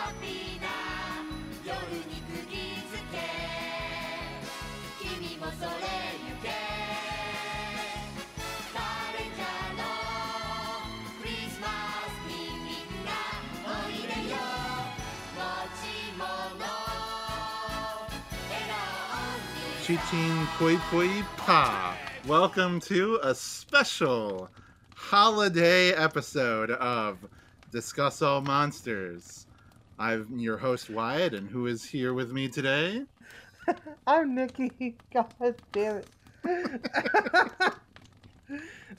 ハッピーな夜に釘付け君もそれゆけ誰かのクリスマスにみんなおいでよ持ち物笑顔に Chichin Pui Pui Pa. Welcome to a special holiday episode of Discuss All Monsters. I'm your host Wyatt, and who is here with me today? I'm Nikki. God damn it.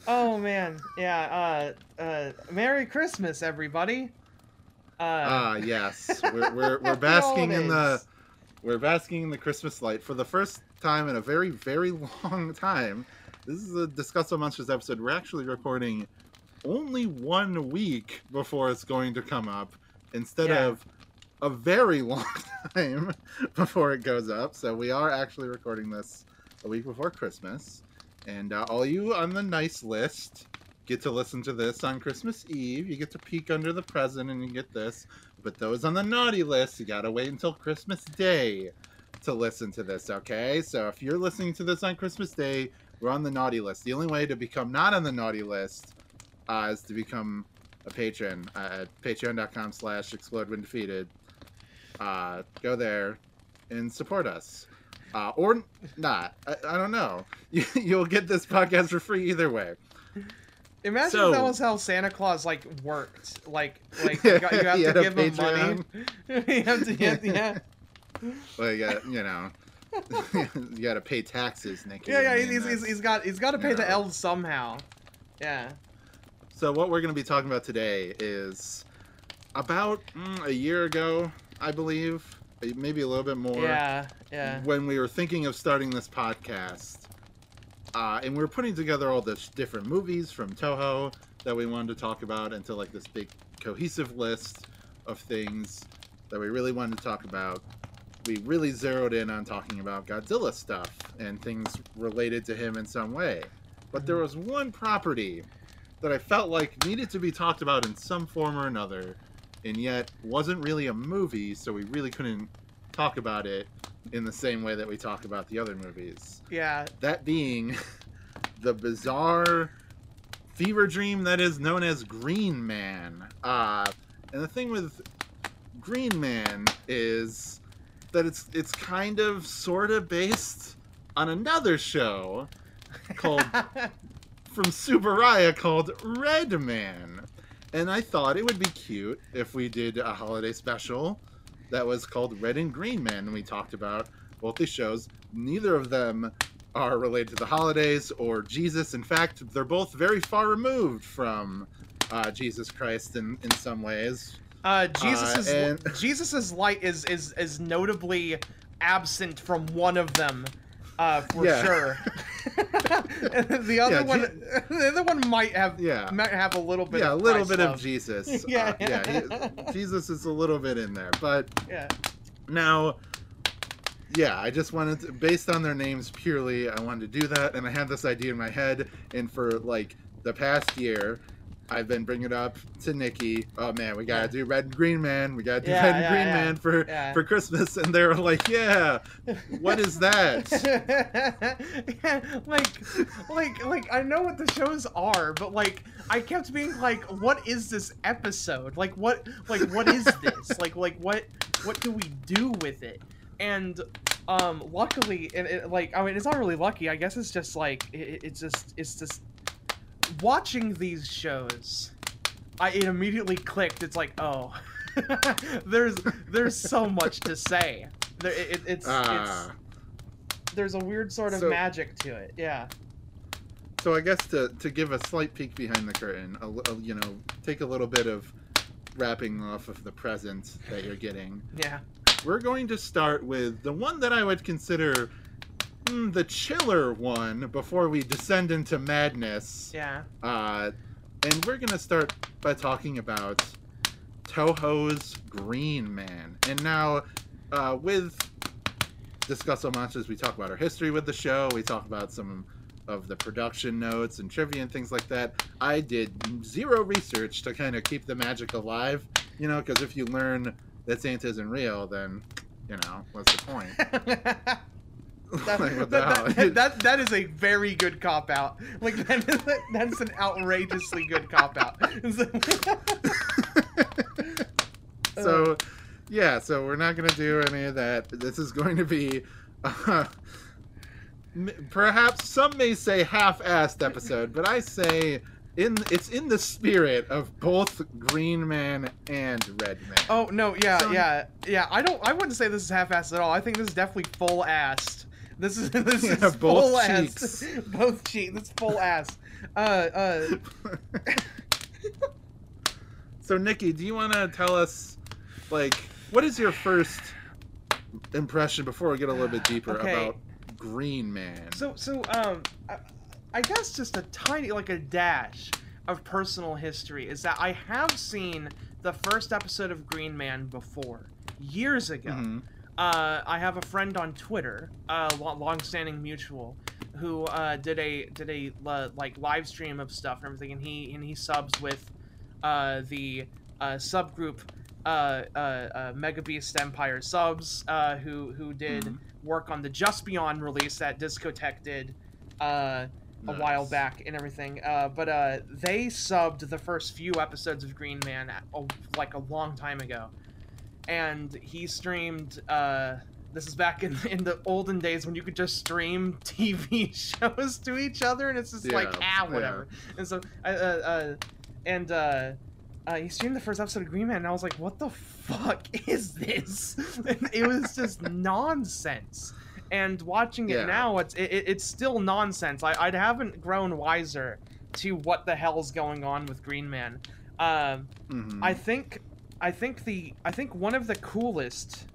oh man, yeah. Uh, uh, Merry Christmas, everybody. Uh, Ah, yes, we're we're, we're basking in the we're basking in the Christmas light for the first time in a very very long time. This is a Discuss All Monsters episode. We're actually recording only one week before it's going to come up, instead Yeah. of a very long time before it goes up. So we are actually recording this a week before Christmas, and uh, all you on the nice list get to listen to this on Christmas Eve. You get to peek under the present and you get this. But those on the naughty list, you gotta wait until Christmas Day to listen to this, okay? So if you're listening to this on Christmas Day, we're on the naughty list. The only way to become not on the naughty list uh, is to become a patron at patreon.com slash explode when defeated. Uh, go there and support us. Uh, or not. I, I don't know. You, you'll get this podcast for free either way. Imagine so- if that was how Santa Claus like worked. Like, like you, got- you have He to give him money. you have to, yeah, yeah, Well, you got, you know, you got to pay taxes, Nicky. yeah. Yeah he's, he's, he's got he's got to pay you the know. elves somehow. Yeah. So what we're going to be talking about today is about mm, a year ago, I believe, uh, maybe a little bit more. Yeah. Yeah. When we were thinking of starting this podcast, uh, and we were putting together all the different movies from Toho that we wanted to talk about into like this big cohesive list of things that we really wanted to talk about. We really zeroed in on talking about Godzilla stuff and things related to him in some way. But there was one property that I felt like needed to be talked about in some form or another, and yet wasn't really a movie, so we really couldn't talk about it in the same way that we talk about the other movies. Yeah. That being the bizarre fever dream that is known as Green Man. Uh, and the thing with Green Man is that it's it's kind of sort of based on another show called from Tsuburaya called Red Man. And I thought it would be cute if we did a holiday special that was called Red and Green Man. And we talked about both these shows. Neither of them are related to the holidays or Jesus. In fact, they're both very far removed from uh, Jesus Christ in, in some ways. Uh, Jesus' Uh, and- Jesus's light is is is notably absent from one of them, uh, for Yeah. sure. The other Yeah, one, Je- the other one might have Yeah. might have a little bit. yeah, a little bit love. of Jesus. Yeah. Uh, yeah. he- Jesus is a little bit in there. But Yeah, Now, yeah, I just wanted to, based on their names purely, I wanted to do that, and I had this idea in my head, and for like the past year, I've been bringing it up to Nikki. Oh man, we gotta Yeah. do Red and Green Man. We gotta do Yeah, Red and yeah, Green. Man for for Christmas, and they were like, "Yeah, what is that?" like, like, like I know what the shows are, but like I kept being like, "What is this episode? Like, what, like, what is this? like, like, what, what do we do with it?" And um, luckily, and it, like, I mean, it's not really lucky. I guess it's just like it, it's just, it's just watching these shows. I it immediately clicked. It's like, oh, there's there's so much to say. There, it, it's it's Ah. there's a weird sort of So- magic to it. Yeah. So I guess to, to give a slight peek behind the curtain, a, a- you know, take a little bit of wrapping off of the present that you're getting. Yeah. We're going to start with the one that I would consider mm, the chiller one before we descend into madness. Yeah. Uh, and we're going to start by talking about Toho's Green Man. And now, uh, with Discuss All Monsters, we talk about our history with the show, we talk about some of the production notes and trivia and things like that. I did zero research to kind of keep the magic alive, you know, because if you learn that Santa isn't real, then you know what's the point? that, that, that, that, that is a very good cop out. Like that that's an outrageously good cop out. so yeah so we're not going to do any of that this is going to be uh, perhaps some may say half-assed episode but i say in it's in the spirit of both green man and red man oh no, yeah, So- yeah, yeah. I don't. I wouldn't say this is half-assed at all. I think this is definitely full-assed. This is this Yeah, is both full-assed. cheeks. Both cheeks. This full ass. Uh, uh. so nikki do you want to tell us like what is your first impression before we get a little bit deeper Okay. about green man So so um, I, I guess just a tiny like a dash of personal history is that I have seen the first episode of Green Man before years ago. Mhm. Uh, I have a friend on Twitter, uh, long-standing mutual, who uh, did a did a like live stream of stuff and everything, and he and he subs with uh, the uh, subgroup uh, uh, uh, Mega Beast Empire subs, uh, who who did Mhm. work on the Just Beyond release that Discotek did uh, a while back and everything. Uh, but uh, they subbed the first few episodes of Green Man at, oh, like a long time ago, and he streamed. Uh, this is back in in the olden days when you could just stream TV shows to each other, and it's just like Yeah, ah yeah. whatever. And so, uh, uh, uh, and uh, uh, he streamed the first episode of Green Man, and I was like, what the fuck is this? And it was just nonsense. And watching it Yeah. now, it's it, it- it's still nonsense. I, I haven't grown wiser to what the hell's going on with Green Man. Um, Mhm. I think I think the I think one of the coolest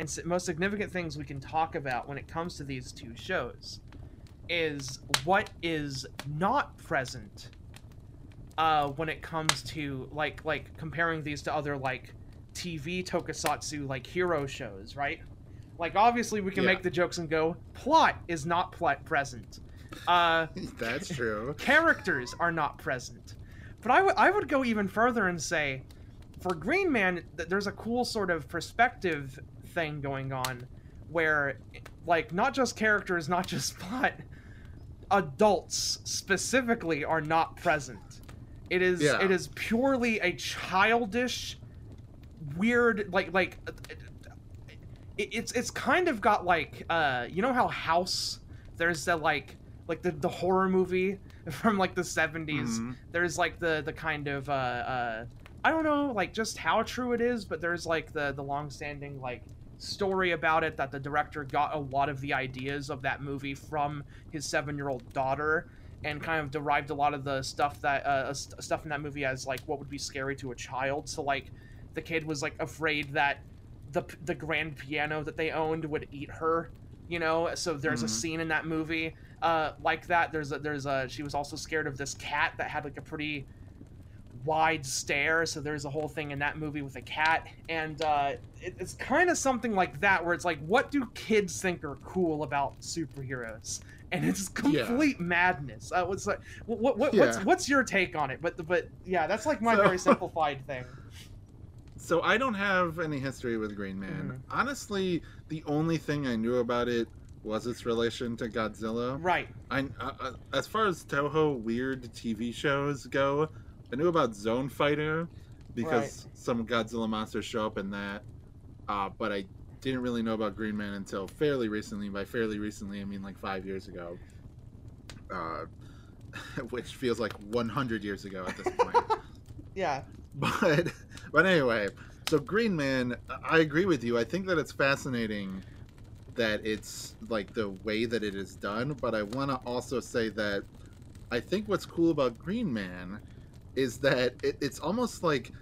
and most significant things we can talk about when it comes to these two shows is what is not present uh, when it comes to like like comparing these to other like TV tokusatsu like hero shows, right? Like obviously we can Yeah. make the jokes and go plot is not pl- present. Uh, That's true. characters are not present. But I would I would go even further and say, for Green Man, th- there's a cool sort of perspective thing going on, where, like, not just characters, not just plot, adults specifically are not present. It is Yeah. it is purely a childish, weird like like. It, it's it's kind of got like uh you know how House there's the like like the, the horror movie from like the 70s Mhm. there's like the the kind of uh uh i don't know like just how true it is but there's like the the long-standing like story about it that the director got a lot of the ideas of that movie from his seven-year-old daughter and kind of derived a lot of the stuff that uh st- stuff in that movie as like what would be scary to a child. So like the kid was like afraid that the the grand piano that they owned would eat her you know? So there's a Mhm. scene in that movie uh like that. There's a there's a she was also scared of this cat that had like a pretty wide stare so there's a whole thing in that movie with a cat and uh it, it's kind of something like that where it's like what do kids think are cool about superheroes and it's Yeah. complete madness uh, what's like what, what, what what's Yeah. what's your take on it but but yeah that's like my So- very simplified thing So I don't have any history with Green Man. Mhm. Honestly, the only thing I knew about it was its relation to Godzilla. right I, uh, uh, as far as Toho weird TV shows go, I knew about Zone Fighter because some Godzilla monsters show up in that. Uh, but I didn't really know about Green Man until fairly recently. By fairly recently, I mean like five years ago. Uh, which feels like 100 years ago at this point. yeah but but anyway so green man i agree with you i think that it's fascinating that it's like the way that it is done but i want to also say that i think what's cool about green man is that it, it's almost like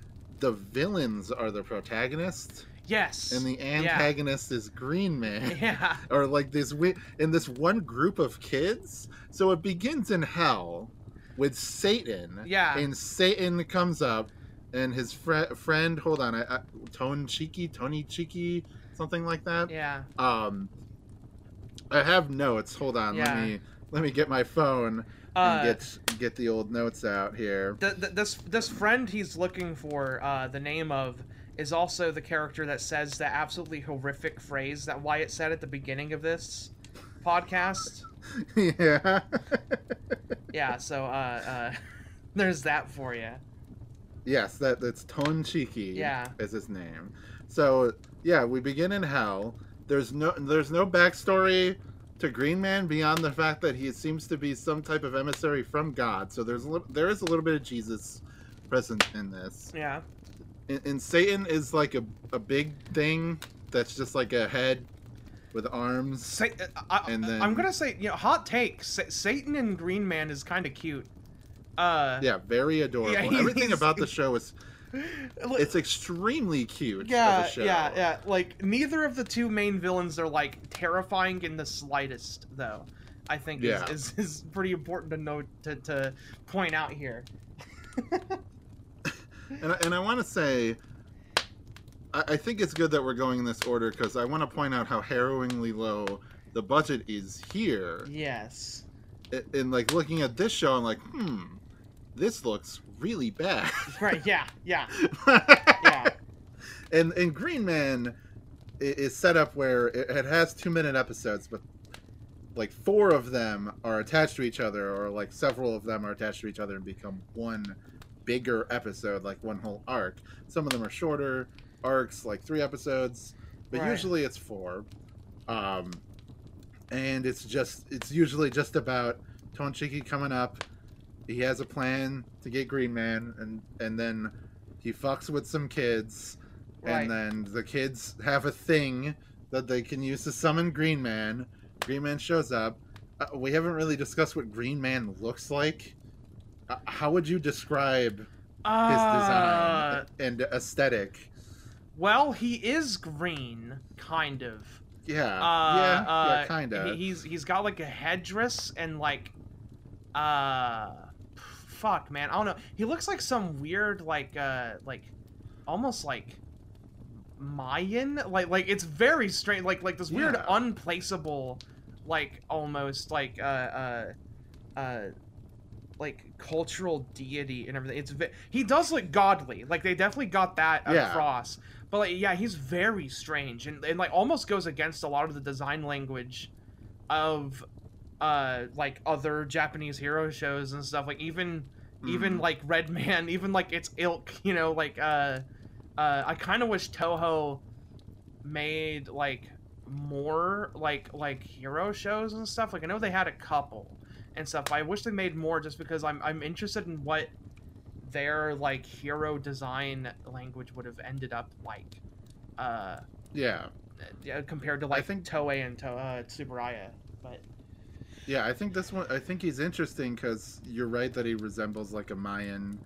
the villains are the protagonists. Yes. And the antagonist is green man. Yeah. Or like this wi- in this one group of kids. So it begins in hell with satan. Yeah. And Satan comes up, and his fri friend, hold on, I, I, Tone Cheeky, Tony Cheeky, something like that. yeah. Um, I have notes. Hold on, Yeah. let me let me get my phone uh, get get the old notes out here. th- th- this this friend he's looking for uh, the name of is also the character that says the absolutely horrific phrase that Wyatt said at the beginning of this podcast. yeah. Yeah, so uh, uh, there's that for you. yes, that that's Ton Chiki. Yeah. is his name. So yeah, we begin in hell. There's no there's no backstory to Green Man beyond the fact that he seems to be some type of emissary from God. So there's a little, there is a little bit of Jesus present in this. Yeah. And, and Satan is like a, a big thing that's just like a head with arms. Sa- I, And then- I'm gonna say, you know, hot take. Sa- Satan and Green Man is kind of cute. Uh, Yeah, very adorable. Yeah, Everything about the show is it's extremely cute. yeah, of a show. yeah, yeah. Like neither of the two main villains are like terrifying in the slightest, though. I think Yeah. is, is is pretty important to note to, to point out here. And, I- and I want to say, I, I think it's good that we're going in this order because I want to point out how harrowingly low the budget is here. Yes. A- And like looking at this show, I'm like, hmm, this looks really bad. Right. Yeah. Yeah. yeah. And and Green Man is set up where it it has two minute episodes, but like four of them are attached to each other, or like several of them are attached to each other and become one bigger episode, like one whole arc. Some of them are shorter arcs, like three episodes, but Right. usually it's four. Um, and it's just it's usually just about Tonchiki coming up. He has a plan to get Green Man, and and then he fucks with some kids, Right. and then the kids have a thing that they can use to summon Green Man. Green Man shows up. Uh, we haven't really discussed what Green Man looks like. Uh, how would you describe his Uh, design and aesthetic? well, he is green, kind of. Yeah, Uh, yeah, uh, yeah, kind of. he- He's he's got like a headdress and like, uh, fuck, man, I don't know. He looks like some weird like uh like, almost like Mayan. Like like it's very strange. Like like this weird Yeah. unplaceable, like almost like uh uh uh. Like cultural deity and everything. It's he does look godly. Like they definitely got that Yeah. across. But like, yeah, he's very strange and, and like almost goes against a lot of the design language of uh like other Japanese hero shows and stuff. Like even even Mhm. like Red Man, even like its ilk, you know, like uh uh I kind of wish Toho made like more like like hero shows and stuff. Like I know they had a couple and stuff. But I wish they made more just because I'm I'm interested in what their like hero design language would have ended up like uh yeah, yeah, compared to like I think- Toei and to- uh, Tsuburaya. But yeah. I think this one. I think he's interesting because you're right that he resembles like a Mayan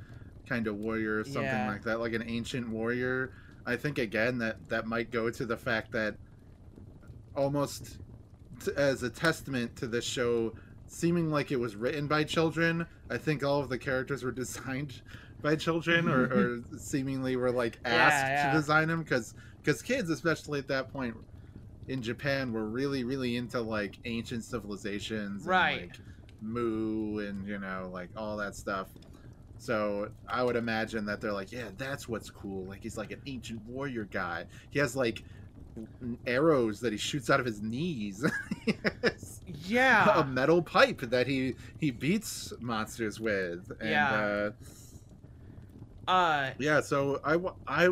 kind of warrior or something Yeah. like that, like an ancient warrior. I think again that that might go to the fact that almost t- as a testament to this show seeming like it was written by children. I think all of the characters were designed by children or, or seemingly were like Yeah, asked yeah. to design them because because kids especially at that point in Japan were really really into like ancient civilizations Right. and, like Mu and you know like all that stuff. So I would imagine that they're like, yeah, that's what's cool. Like he's like an ancient warrior guy. He has like arrows that he shoots out of his knees. Has a metal pipe that he he beats monsters with. And, Yeah. Uh, uh, yeah. So I I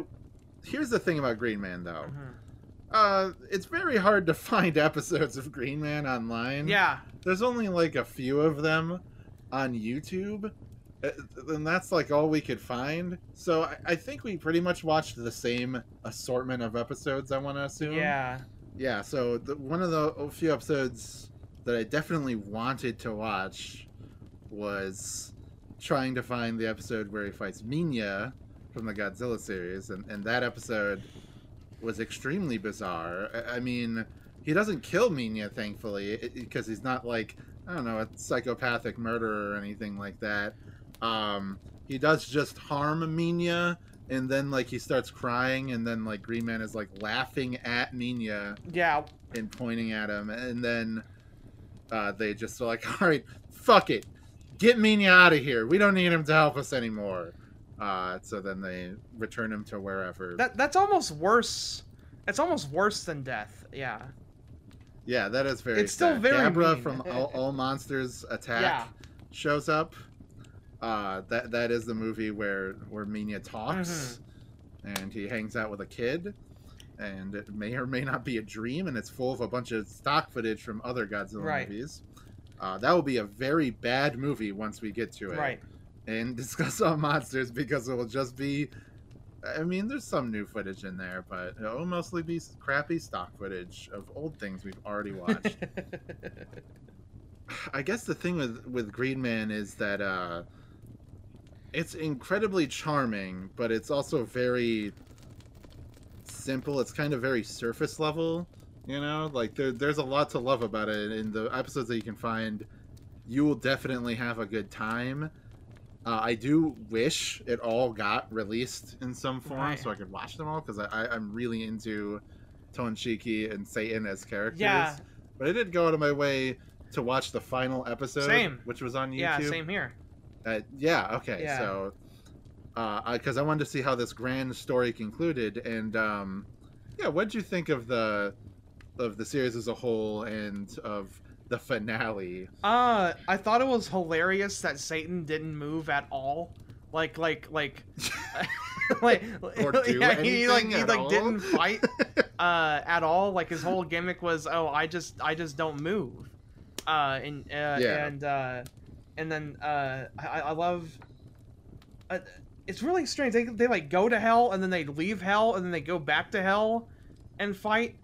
here's the thing about Green Man though. mhm. Uh, it's very hard to find episodes of Green Man online. yeah, There's only like a few of them on YouTube. uh, And that's like all we could find. So I, I think we pretty much watched the same assortment of episodes, I want to assume. yeah, Yeah, so the, one of the few episodes that I definitely wanted to watch was trying to find the episode where he fights Minya from the Godzilla series, and, and that episode was extremely bizarre. I, I mean, he doesn't kill Minya, thankfully, because he's not like I don't know a psychopathic murderer or anything like that. Um, he does just harm Minya, and then like he starts crying, and then like Green Man is like laughing at Minya yeah. and pointing at him, and then uh, they just are like, "All right, fuck it, get Minya out of here. We don't need him to help us anymore." Uh, so then they return him to wherever. That that's almost worse. It's almost worse than death. Yeah. yeah, that is very. It's still very Gabra mean. from All, All Monsters Attack Yeah. shows up. Uh, that that is the movie where where Minya talks, Mm-hmm. and he hangs out with a kid, and it may or may not be a dream, and it's full of a bunch of stock footage from other Godzilla Right. movies. Uh, that will be a very bad movie once we get to it, Right. And discuss all monsters because it will just be. I mean, there's some new footage in there, but it will mostly be crappy stock footage of old things we've already watched. I guess the thing with with Green Man is that uh, it's incredibly charming, but it's also very simple. It's kind of very surface level, you know. Like there, there's a lot to love about it. In the episodes that you can find, you will definitely have a good time. Uh, I do wish it all got released in some form Right. so I could watch them all because I, I, I'm really into Tonchiki and Satan as characters. Yeah. But I did go out of my way to watch the final episode, Same. which was on YouTube. yeah. Same here. Uh, yeah. Okay. Yeah. So, because I wanted to see how this grand story concluded, and um, yeah, what'd you think of the of the series as a whole and of the finale? Uh, I thought it was hilarious that Satan didn't move at all. Like, like, like, like, Or do yeah, he like he like all? didn't fight uh at all. Like his whole gimmick was, oh, I just I just don't move. Uh, and uh, Yeah. and uh, and then uh, I, I love. Uh, it's really strange. They they like go to hell and then they leave hell and then they go back to hell, and fight.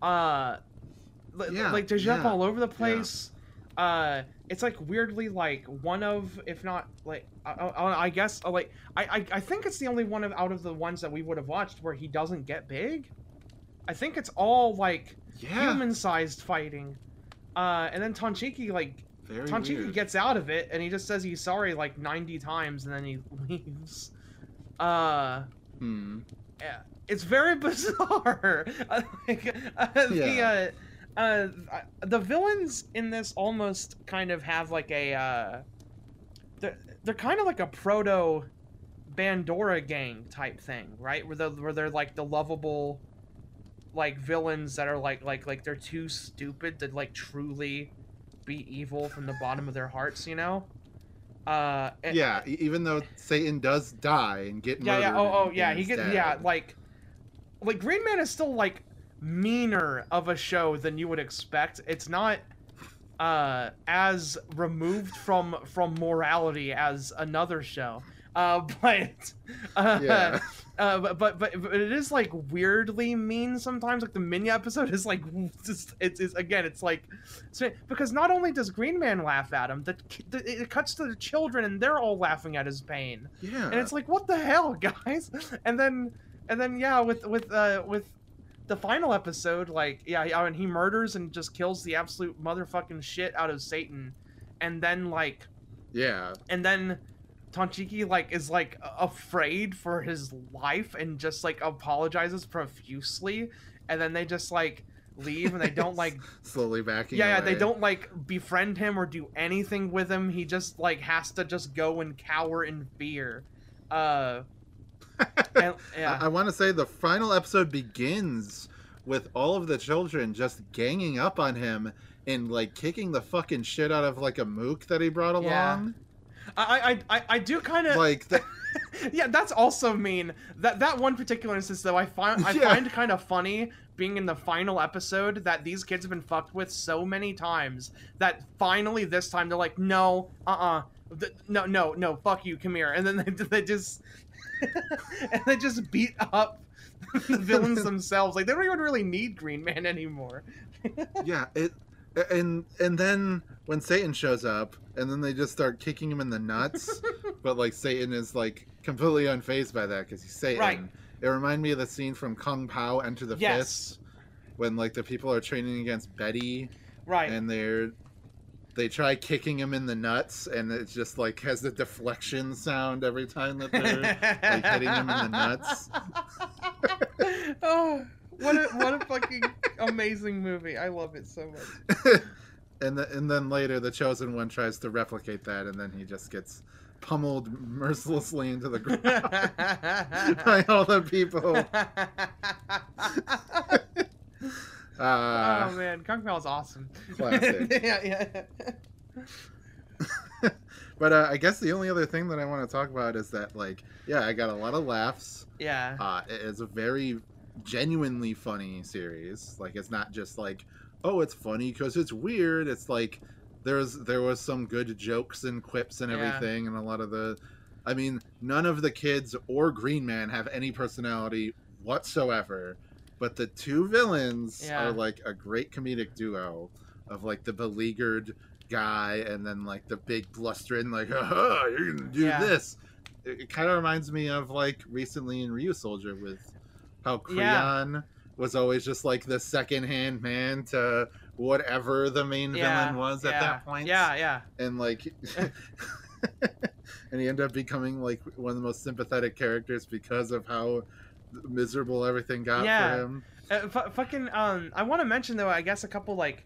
Uh, Yeah, like jump yeah, all over the place. Uh, it's like weirdly like one of, if not like, I, I, I guess uh, like I, I I think it's the only one of out of the ones that we would have watched where he doesn't get big. I think it's all like Yeah. human-sized fighting. Uh, and then Tonchiki like Very Tonchiki weird. gets out of it and he just says he's sorry like 90 times and then he leaves. Uh Hmm. yeah, it's very bizarre. I like, uh, the Yeah. uh, uh, the villains in this almost kind of have like a uh, they're, they're kind of like a proto Bandora gang type thing, right? Where they're, where they're like the lovable like villains that are like like like they're too stupid to like truly be evil from the bottom of their hearts, you know? Uh, and- Yeah. Even though Satan does die and get yeah, yeah. Oh, oh, yeah. He gets dead. yeah, like, like Green Man is still like meaner of a show than you would expect. It's not uh as removed from from morality as another show. Uh, but uh, Yeah. uh, but, but but but it is like weirdly mean sometimes. Like the Minya episode is like just it's, it's again it's like so, because not only does Green Man laugh at him, the, the it cuts to the children and they're all laughing at his pain Yeah. and it's like what the hell guys and then and then yeah with with uh with the final episode like yeah yeah and he murders and just kills the absolute motherfucking shit out of satan and then like yeah. and then Tonchiki like is like afraid for his life and just like apologizes profusely and then they just like leave and they don't like Slowly backing. yeah, yeah, they don't like befriend him or do anything with him. He just like has to just go and cower in fear. Uh, and, yeah, I, I want to say the final episode begins with all of the children just ganging up on him and like kicking the fucking shit out of like a mook that he brought Yeah. along. I, I, I, I do kind of Like, th- yeah. That's also mean that that one particular instance though. I find I Yeah. find kind of funny being in the final episode that these kids have been fucked with so many times that finally this time they're like, no, uh, uh no, no, no, fuck you, come here, and then they, they just and they just beat up the villains themselves. Like they don't even really need Green Man anymore. yeah, it and and then when Satan shows up and then they just start kicking him in the nuts, but like Satan is like completely unfazed by that because he's Satan. Right. It reminded me of the scene from Kung Pao Enter the Yes. Fist when like the people are training against Betty Right. and they're they try kicking him in the nuts and it just like has the deflection sound every time that they're like hitting him in the nuts. oh, what a what a fucking amazing movie! I love it so much. and the, and then later the chosen one tries to replicate that and then he just gets pummeled mercilessly into the ground by all the people. Uh, oh man, Kung Pao is awesome. Classic. yeah, yeah. but uh, I guess the only other thing that I want to talk about is that, like, yeah, I got a lot of laughs. Yeah. Uh, it's a very genuinely funny series. Like, it's not just like, oh, it's funny because it's weird. It's like there's there was some good jokes and quips and Yeah. everything, and a lot of the. I mean, none of the kids or Green Man have any personality whatsoever, but the two villains Yeah. are like a great comedic duo of like the beleaguered guy and then like the big blustering like, "Haha, you're gonna do Yeah. this." It, it kind of reminds me of like recently in Ryusoulger with how Yeah. Creon was always just like the second hand man to whatever the main yeah. villain was at that point Yeah, yeah. and like and he ended up becoming like one of the most sympathetic characters because of how miserable everything got Yeah. for him Uh, fu- fucking um I want to mention though I guess a couple like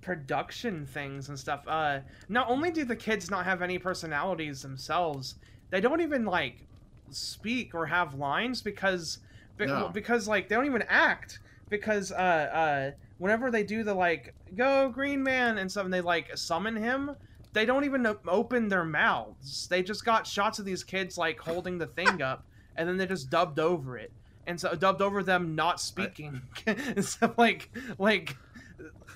production things and stuff. Uh not only do the kids not have any personalities themselves, they don't even like speak or have lines because be- No. because like they don't even act because uh uh whenever they do the like go green man and stuff and they like summon him they don't even open their mouths they just got shots of these kids like holding the thing up and then they just dubbed over it. And so dubbed over them not speaking. So like like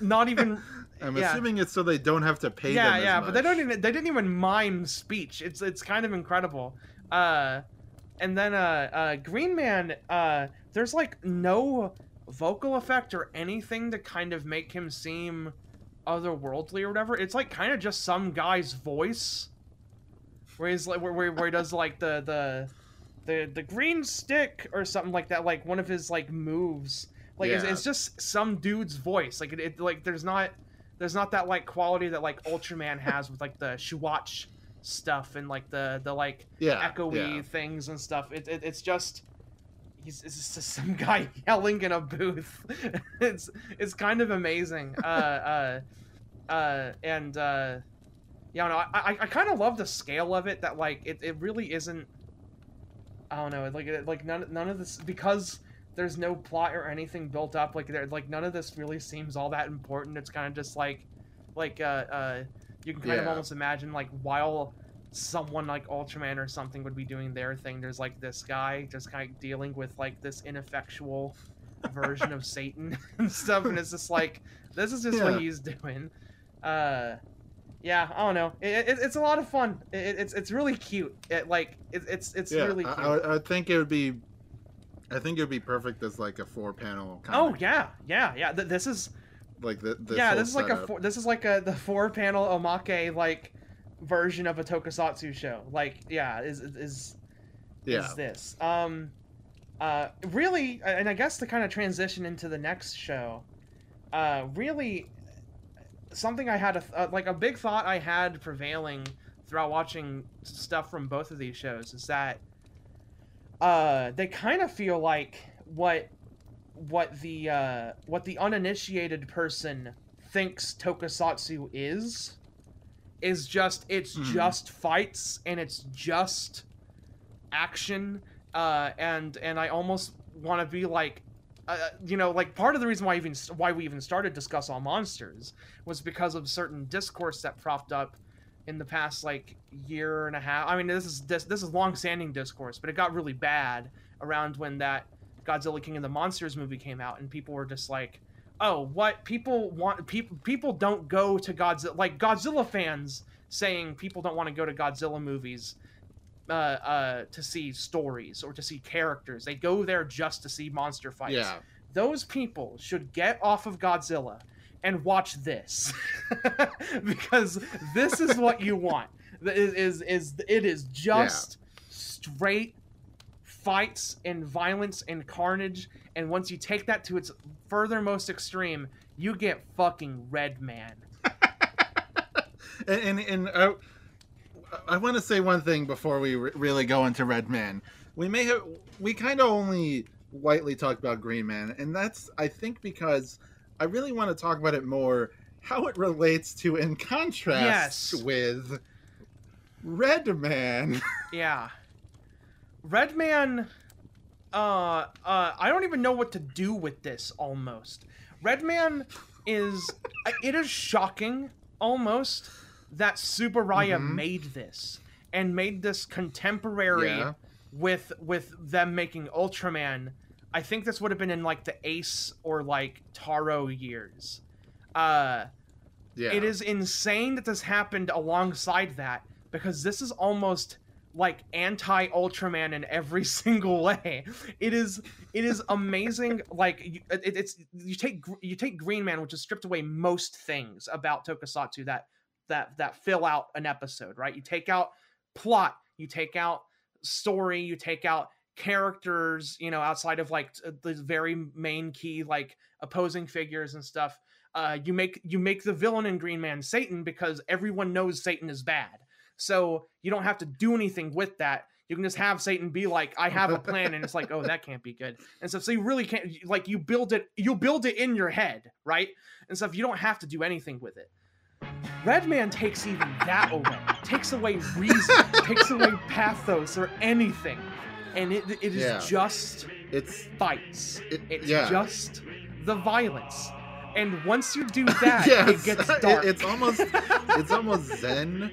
not even i'm Yeah. assuming it's so they don't have to pay yeah yeah but they don't even they didn't even mime speech. It's it's kind of incredible. Uh and then uh uh green man uh there's like no vocal effect or anything to kind of make him seem otherworldly or whatever. It's like kind of just some guy's voice where he's like where, where, where he does like the the the the green stick or something like that like one of his like moves. Like it's, it's just some dude's voice. Like it, it like there's not there's not that like quality that like ultraman has with like the shuwatch stuff and like the the like yeah echoey yeah. things and stuff. It, it, it's just he's it's just some guy yelling in a booth. It's it's kind of amazing. Uh uh uh and uh yeah no i i, I kind of love the scale of it that like it, it really isn't i don't know like like none none of this because there's no plot or anything built up like there like none of this really seems all that important it's kind of just like like uh uh you can kind of almost imagine like while someone like Ultraman or something would be doing their thing, there's like this guy just kind of dealing with like this ineffectual version of Satan and stuff, and it's just like this is just Yeah. what he's doing. Uh, yeah, I don't know. It, it, it's a lot of fun. It, it's it's really cute. It like it, it's it's yeah really cute. I, I think it would be i think it would be perfect as like a four panel kind. oh yeah, yeah, yeah. Th- this is like the, this yeah. This is like a four, this is like a the four panel omake like version of a tokusatsu show. Like yeah, is is yeah is this. Um, uh, really, and I guess to kind of transition into the next show, uh, really, something I had a th- uh, like a big thought I had prevailing throughout watching stuff from both of these shows is that uh, they kind of feel like what what the uh, what the uninitiated person thinks tokusatsu is is just it's Hmm. just fights and it's just action uh, and and I almost want to be like uh, you know like part of the reason why even why we even started discuss all monsters was because of certain discourse that propped up in the past like year and a half. I mean this is this, this is long standing discourse but it got really bad around when that godzilla king of the monsters movie came out and people were just like oh what? People want people people don't go to godzilla like godzilla fans saying people don't want to go to godzilla movies uh, uh, to see stories or to see characters. They go there just to see monster fights. yeah Those people should get off of Godzilla and watch this because this is what you want. It is is, is it is just straight fights and violence and carnage and once you take that to its furthermost extreme you get fucking red man and and, and uh, I want to say one thing before we re- really go into Red Man. We may have we kind of only lightly talked about Green Man, and that's I think because I really want to talk about it more how it relates to in contrast Yes. with Red Man. Yeah. Redman uh uh I don't even know what to do with this almost. Red Man is it is shocking almost that Tsuburaya Mhm. made this and made this contemporary Yeah. with with them making Ultraman. I think this would have been in like the Ace or like Taro years. Uh Yeah. it is insane that this happened alongside that because this is almost like anti Ultraman in every single way. It is it is amazing. like it, it's you take you take Green Man, which has stripped away most things about Tokusatsu that that that fill out an episode. Right? You take out plot, you take out story, you take out characters. You know, outside of like the very main key like opposing figures and stuff uh, you make you make the villain in Green Man Satan because everyone knows Satan is bad. So you don't have to do anything with that. You can just have Satan be like, "I have a plan," and it's like, "Oh, that can't be good." And so, so you really can't like you build it. You build it in your head, right? And stuff. You don't have to do anything with it. Redman takes even that away. Takes away reason. takes away pathos or anything, and it it is Yeah. just It's fights. it, It's yeah. just the violence. And once you do that, yes. it gets dark. it's almost it's almost zen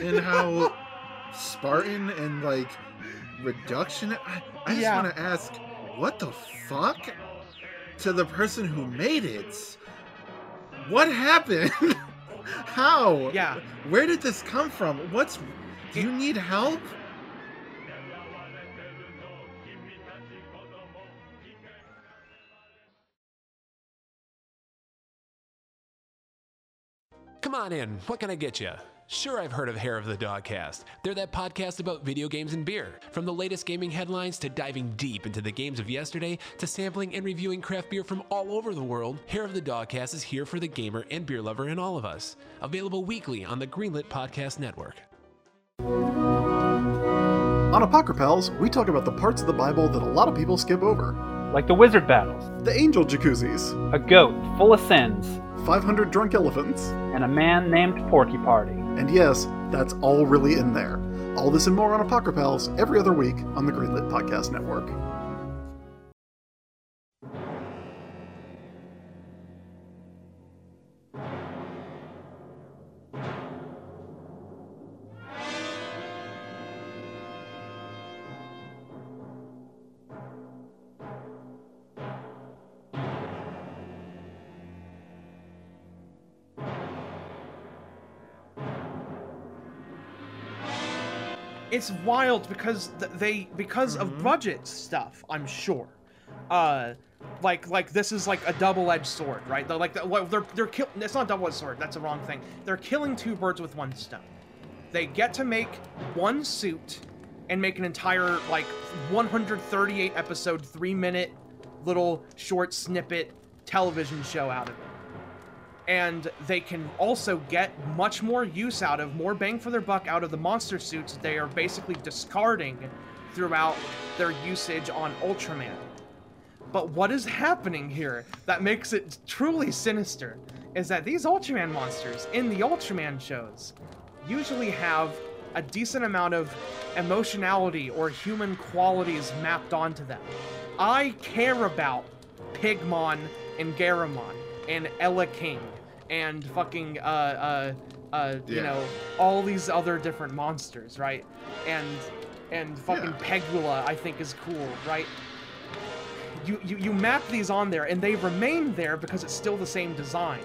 in how Spartan and like reduction. I, I just Yeah. want to ask, what the fuck to the person who made it? What happened? How? yeah. Where did this come from? What's? Do you need help? Come on in. What can I get you? Sure, I've heard of Hair of the Dogcast. They're that podcast about video games and beer. From the latest gaming headlines to diving deep into the games of yesterday to sampling and reviewing craft beer from all over the world, Hair of the Dogcast is here for the gamer and beer lover in all of us. Available weekly on the Greenlit Podcast Network. On Apocrypals, we talk about the parts of the Bible that a lot of people skip over. like the wizard battles, The angel jacuzzis, a goat full of sins, 500 drunk elephants, and a man named Porky Party. And yes, that's all really in there. All this and more on Apocrypals every other week on the Greenlit Podcast Network. It's wild because they because of Mhm. budget stuff, I'm sure. Uh like like this is like a double-edged sword, right? They're like they're they're kill it's not a double-edged sword, that's the wrong thing. They're killing two birds with one stone. They get to make one suit and make an entire like 138 episode, 3 minute little short snippet television show out of it. And they can also get much more use out of more bang for their buck out of the monster suits they are basically discarding throughout their usage on Ultraman. But what is happening here that makes it truly sinister is that these Ultraman monsters in the Ultraman shows usually have a decent amount of emotionality or human qualities mapped onto them. I care about Pigmon and Garamon and Eleking and fucking uh uh uh you Yeah. know all these other different monsters, right? And and fucking Yeah. Pegula I think is cool, right? You, you you map these on there and they remain there because it's still the same design.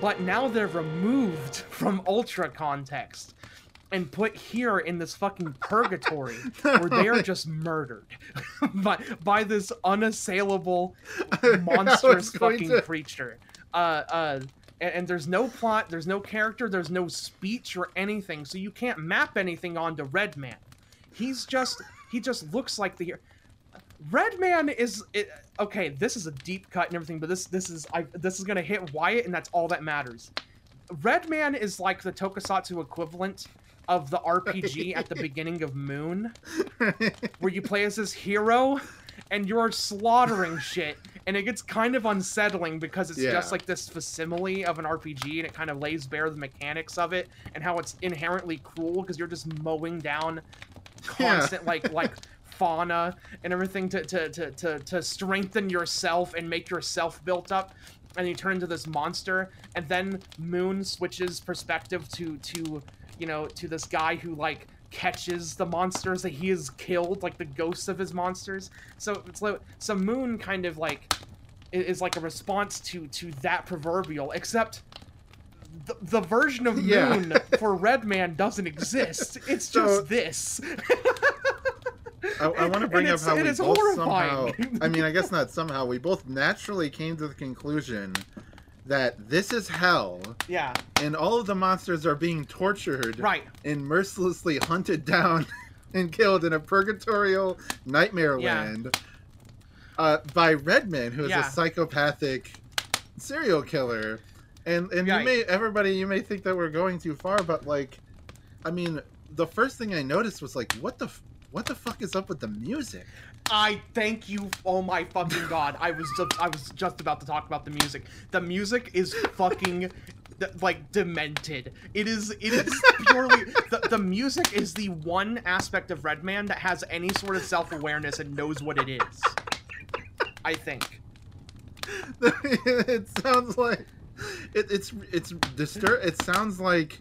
But now they're removed from ultra context and put here in this fucking purgatory where they are just murdered by by this unassailable monstrous fucking to- creature. Uh, uh, and, and there's no plot, there's no character, there's no speech or anything, so you can't map anything onto Redman. He's just he just looks like the Redman is it, okay. This is a deep cut and everything, but this this is I this is gonna hit Wyatt, and that's all that matters. Redman is like the Tokusatsu equivalent of the RPG at the beginning of Moon where you play as this hero and you're slaughtering shit and it gets kind of unsettling because it's Yeah. just like this facsimile of an RPG, and it kind of lays bare the mechanics of it and how it's inherently cruel because you're just mowing down Yeah. constant like like fauna and everything to, to to to to strengthen yourself and make yourself built up and you turn into this monster and then moon switches perspective to to you know to this guy who like catches the monsters that he has killed like the ghosts of his monsters so it's like so moon kind of like is like a response to to that proverbial except the, the version of Yeah. moon for red man doesn't exist it's So- just this I, I want to bring up how we both horrifying. somehow. I mean, I guess not somehow. We both naturally came to the conclusion that this is hell, yeah and all of the monsters are being tortured right and mercilessly hunted down and killed in a purgatorial nightmare Yeah. land uh, by Redman, who is Yeah. a psychopathic serial killer. And and Right. you may everybody you may think that we're going too far, but like, I mean, the first thing I noticed was like, what the what the fuck is up with the music? I thank you. Oh my fucking god! I was just, I was just about to talk about the music. The music is fucking like demented. It is it is purely the, the music is the one aspect of Redman that has any sort of self awareness and knows what it is. I think. it sounds like it, it's it's distur- It sounds like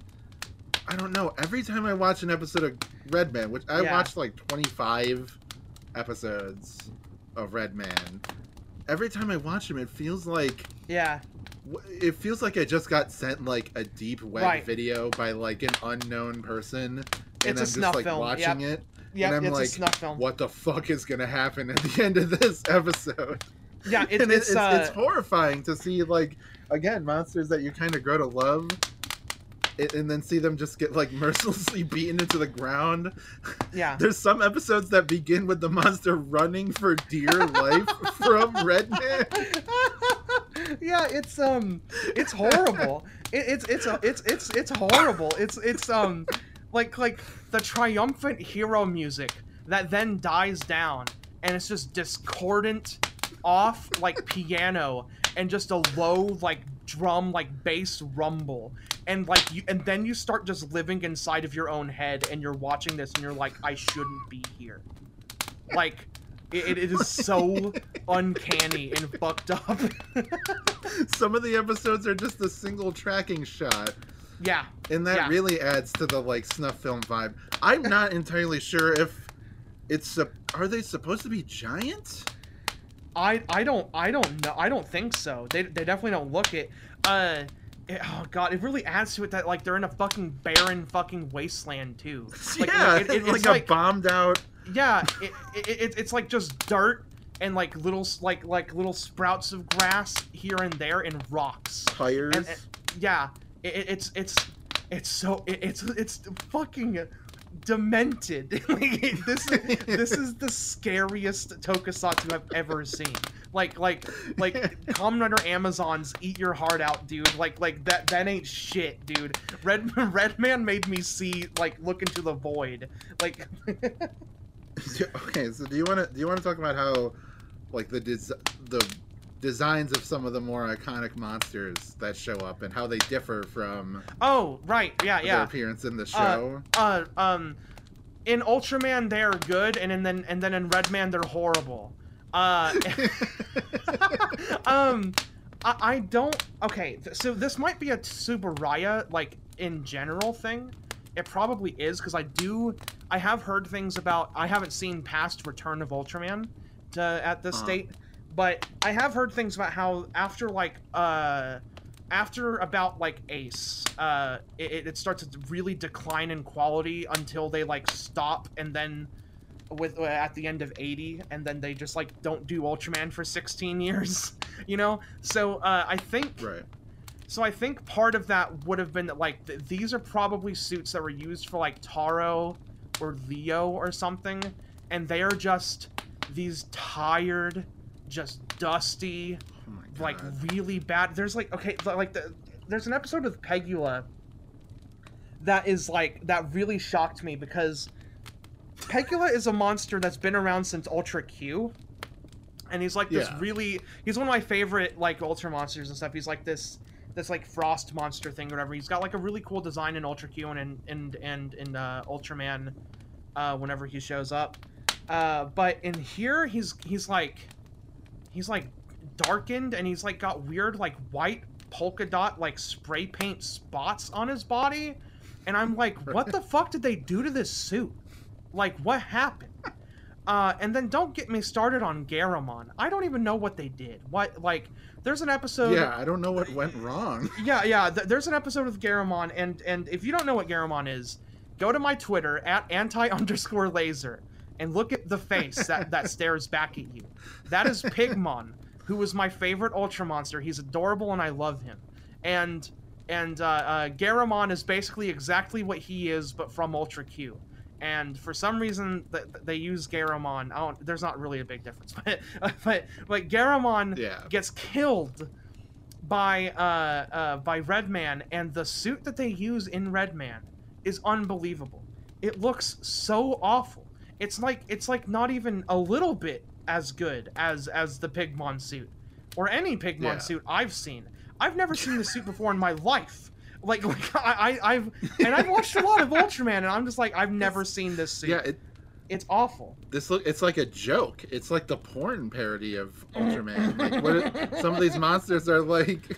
I don't know. Every time I watch an episode of Redman, which I Yeah. watched like twenty five episodes of Red Man, every time I watch them, it feels like Yeah. it feels like I just got sent like a deep web Right. video by like an unknown person, and It's a I'm just snuff like film, watching yep. it. Yeah. and I'm It's like, a snuff film. what the fuck is gonna happen at the end of this episode? Yeah. It's and it- it's, it's, uh, it's horrifying to see like again monsters that you kind of grow to love and then see them just get like mercilessly beaten into the ground yeah. there's some episodes that begin with the monster running for dear life from redman yeah, it's um, it's horrible. It, it's it's a, it's it's it's horrible. It's it's um, like like the triumphant hero music that then dies down, and it's just discordant, off like piano, and just a low like drum like bass rumble, and like you and then you start just living inside of your own head, and you're watching this, and you're like, I shouldn't be here, like. It, it is so uncanny and fucked up. some of the episodes are just a single tracking shot yeah, and that Yeah. really adds to the like snuff film vibe i'm not entirely sure if it's sup- are they supposed to be giants I I don't I don't know I don't think so. They they definitely don't look it. Uh, it- oh god, it really adds to it that like they're in a fucking barren fucking wasteland too. Like, yeah like, it- it- like it's a like bombed out yeah, it, it, it, it's like just dirt and like little like like little sprouts of grass here and there and rocks. tires And, and- yeah, it, it- it's it's it's so it, it's it's fucking demented. like this is this is the scariest tokusatsu I've ever seen. Like like like Kamen Rider Amazons eat your heart out, dude. Like like that that ain't shit, dude. Red Red Man made me see like look into the void. Like okay so do you want to do you want to talk about how like the des- the designs of some of the more iconic monsters that show up and how they differ from oh right yeah their yeah appearance in the show uh um in Ultraman they're good and, and then and then in Redman they're horrible. Uh um I, I don't okay th- so this might be a Tsuburaya like in general thing. It probably is because I do I have heard things about I haven't seen past Return of Ultraman to, at this Uh-huh. state, but I have heard things about how after like uh after about like Ace, uh, it, it starts to really decline in quality until they like stop and then with uh, at the end of 80 and then they just like don't do Ultraman for 16 years, you know? So uh, I think right so I think part of that would have been that like th- these are probably suits that were used for like Taro or Leo or something and they are just these tired, just dusty, oh like really bad. There's like okay, like the, there's an episode of Pegila that is like that really shocked me because Pegila is a monster that's been around since Ultra Q, and he's like this Yeah. really he's one of my favorite like ultra monsters and stuff. He's like this this like frost monster thing or whatever. He's got like a really cool design in ultra q and in and, and in uh, ultraman uh, whenever he shows up. Uh, but in here he's he's like he's like darkened and he's like got weird like white polka dot like spray paint spots on his body. And i'm like what the fuck did they do to this suit like what happened uh, and then don't get me started on Garamon. I don't even know what they did. What like there's an episode yeah, I don't know what went wrong. yeah, yeah. Th- there's an episode of Garamon, and and if you don't know what Garamon is, go to my Twitter at anti underscore laser and look at the face that that stares back at you. That is Pigmon, who was my favorite Ultra monster. He's adorable, and I love him. And and uh, uh, Garamon is basically exactly what he is, but from Ultra Q. And for some reason, th- they use Garamon. I don't, there's not really a big difference, but but but Garamon Yeah. gets killed by uh, uh, by Redman, and the suit that they use in Redman is unbelievable. It looks so awful. It's like it's like not even a little bit as good as as the Pigmon suit, or any Pigmon Yeah. suit I've seen. I've never seen the suit before in my life. Like, like I, I, I've and I've watched a lot of Ultraman, and I'm just like I've never seen this suit. Yeah, it, it's awful. this look it's like a joke. It's like the porn parody of Ultraman. like what it- some of these monsters are like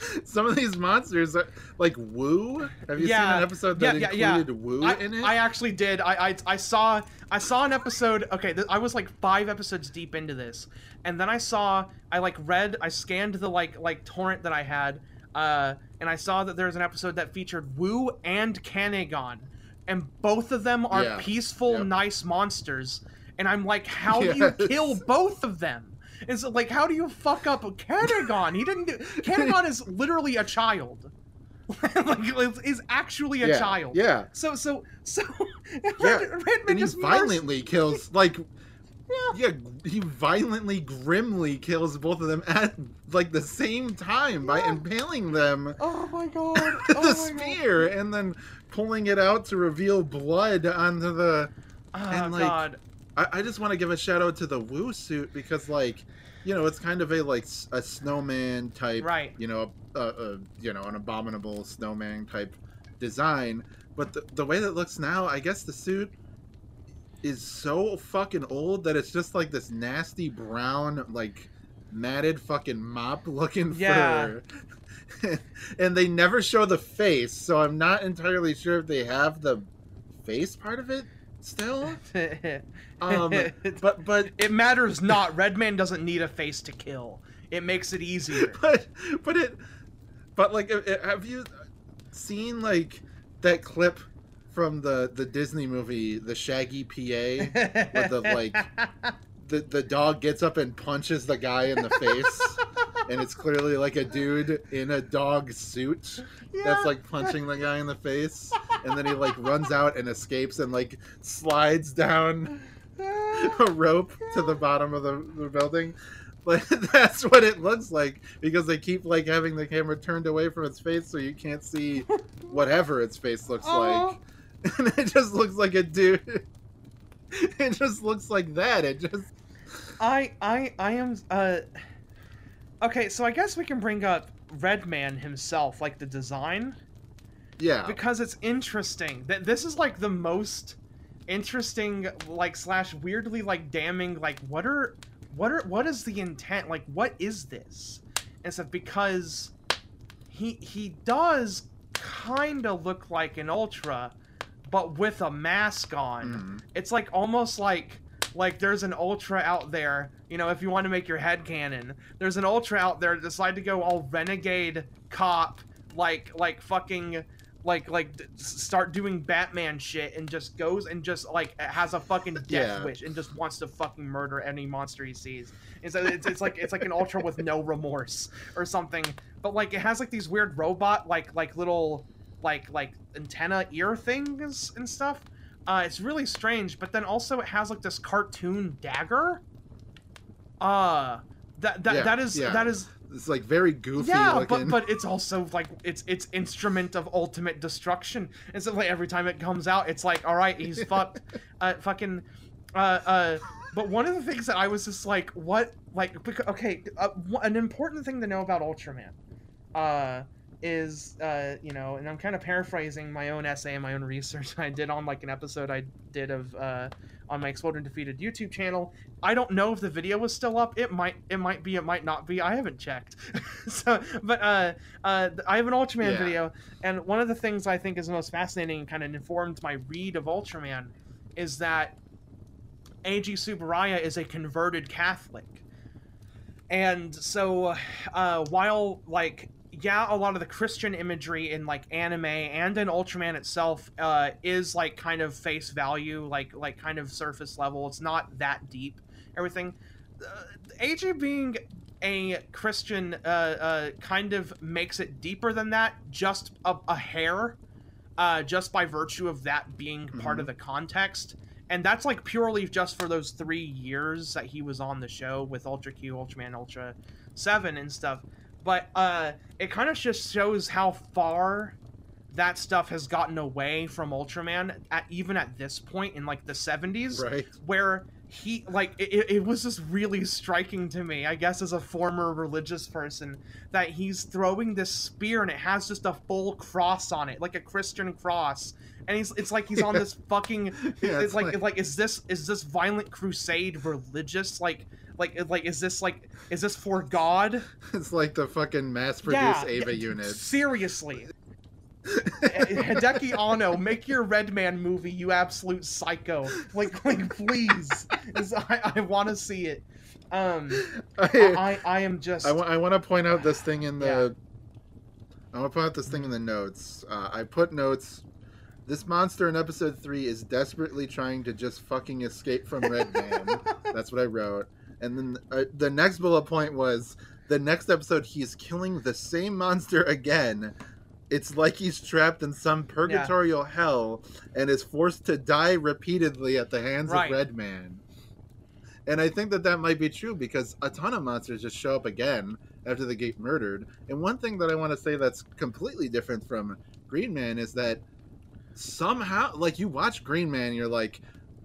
some of these monsters are like Woo. Have you seen an episode that yeah, yeah, included yeah. Woo I, in it? I actually did. I, I I saw I saw an episode. Okay, th- I was like five episodes deep into this, and then I saw I like read I scanned the like like torrent that I had, uh, and I saw that there was an episode that featured Woo and Kanegon, and both of them are Yeah, peaceful, yep. nice monsters, and I'm like, how do you kill both of them? It's like, how do you fuck up Kanegon? He didn't do. Kanegon is literally a child. like, is actually a yeah, child. Yeah. So so so Yeah, Redman And he just violently kills like yeah, he violently, grimly kills both of them at like the same time by impaling them Oh my god! with Oh the my God. spear and then pulling it out to reveal blood onto the. Oh And, like, god! I, I just want to give a shout out to the Woo suit because like, you know, it's kind of a like a snowman type, Right. You know, a, a, a you know an abominable snowman type design, but the, the way that it looks now, I guess the suit is so fucking old that it's just like this nasty brown like matted fucking mop looking Yeah. fur. and they never show the face, so I'm not entirely sure if they have the face part of it still. Um, but but it matters not. Redman doesn't need a face to kill. It makes it easier. but but it but like have you seen like that clip from the the Disney movie The Shaggy D.A. where the like the the dog gets up and punches the guy in the face and it's clearly like a dude in a dog suit that's like punching the guy in the face and then he like runs out and escapes and like slides down a rope to the bottom of the, the building. Like that's what it looks like because they keep like having the camera turned away from its face so you can't see whatever its face looks like. And it just looks like a dude. It just looks like that. It just I I I am uh Okay, so I guess we can bring up Redman himself, like the design. yeah. because it's interesting that this is like the most interesting like slash weirdly like damning like what are what are what is the intent like what is this and stuff because he he does kind of look like an ultra but with a mask on Mhm. it's like almost like like there's an ultra out there you know if you want to make your head canon there's an ultra out there that decided to go all renegade cop like like fucking like like d- start doing batman shit and just goes and just like has a fucking death Yeah. wish and just wants to fucking murder any monster he sees and so it's, it's like it's like an ultra with no remorse or something but like it has like these weird robot like like little like like antenna ear things and stuff uh, it's really strange, but then also it has like this cartoon dagger. Uh, that that Yeah, that is yeah. that is It's like very goofy yeah, looking. but but it's also like it's it's instrument of ultimate destruction. And so like every time it comes out, it's like all right, he's fucked. Uh, fucking, uh, uh, but one of the things that I was just like, what, like, okay, uh, an important thing to know about Ultraman, uh, is, uh, you know, and I'm kind of paraphrasing my own essay and my own research I did on like an episode I did of, uh, on my Exploded Defeated YouTube channel. I don't know if the video was still up. It might, it might be, it might not be. I haven't checked. so, but, uh, uh, I have an Ultraman Yeah. video, and one of the things I think is the most fascinating and kind of informed my read of Ultraman is that Eiji Tsuburaya is a converted Catholic. And so, uh, while, like, yeah, a lot of the Christian imagery in, like, anime and in Ultraman itself uh, is, like, kind of face value, like, like kind of surface level. It's not that deep, everything. Uh, Eiji being a Christian uh, uh, kind of makes it deeper than that, just a, a hair, uh, just by virtue of that being part Mhm. of the context. And that's like purely just for those three years that he was on the show with Ultra Q, Ultraman, Ultra 7, and stuff. But uh, it kind of just shows how far that stuff has gotten away from Ultraman, at, even at this point in like the 70s Right. where he like it, it- was just really striking to me i guess as a former religious person that he's throwing this spear and it has just a full cross on it like a christian cross. And he's it's like he's on this fucking Yeah, it's, it's like, like- like is this is this violent crusade religious? Like like like is this like is this for god It's like the fucking mass-produced yeah Eva unit. seriously Hideaki Anno, make your Red Man movie, you absolute psycho. Like, like, please. I, I want to see it. Um, I, I, I am just. I, want to point out this thing in the. Yeah. I want to point out this thing in the notes. Uh, I put notes. This monster in episode three is desperately trying to just fucking escape from Red Man. That's what I wrote. And then uh, the next bullet point was the next episode he's killing the same monster again. It's like he's trapped in some purgatorial hell and is forced to die repeatedly at the hands Right. of Red Man. And I think that that might be true because a ton of monsters just show up again after they get murdered. And one thing that I want to say that's completely different from Green Man is that somehow, like you watch Green Man, you're like,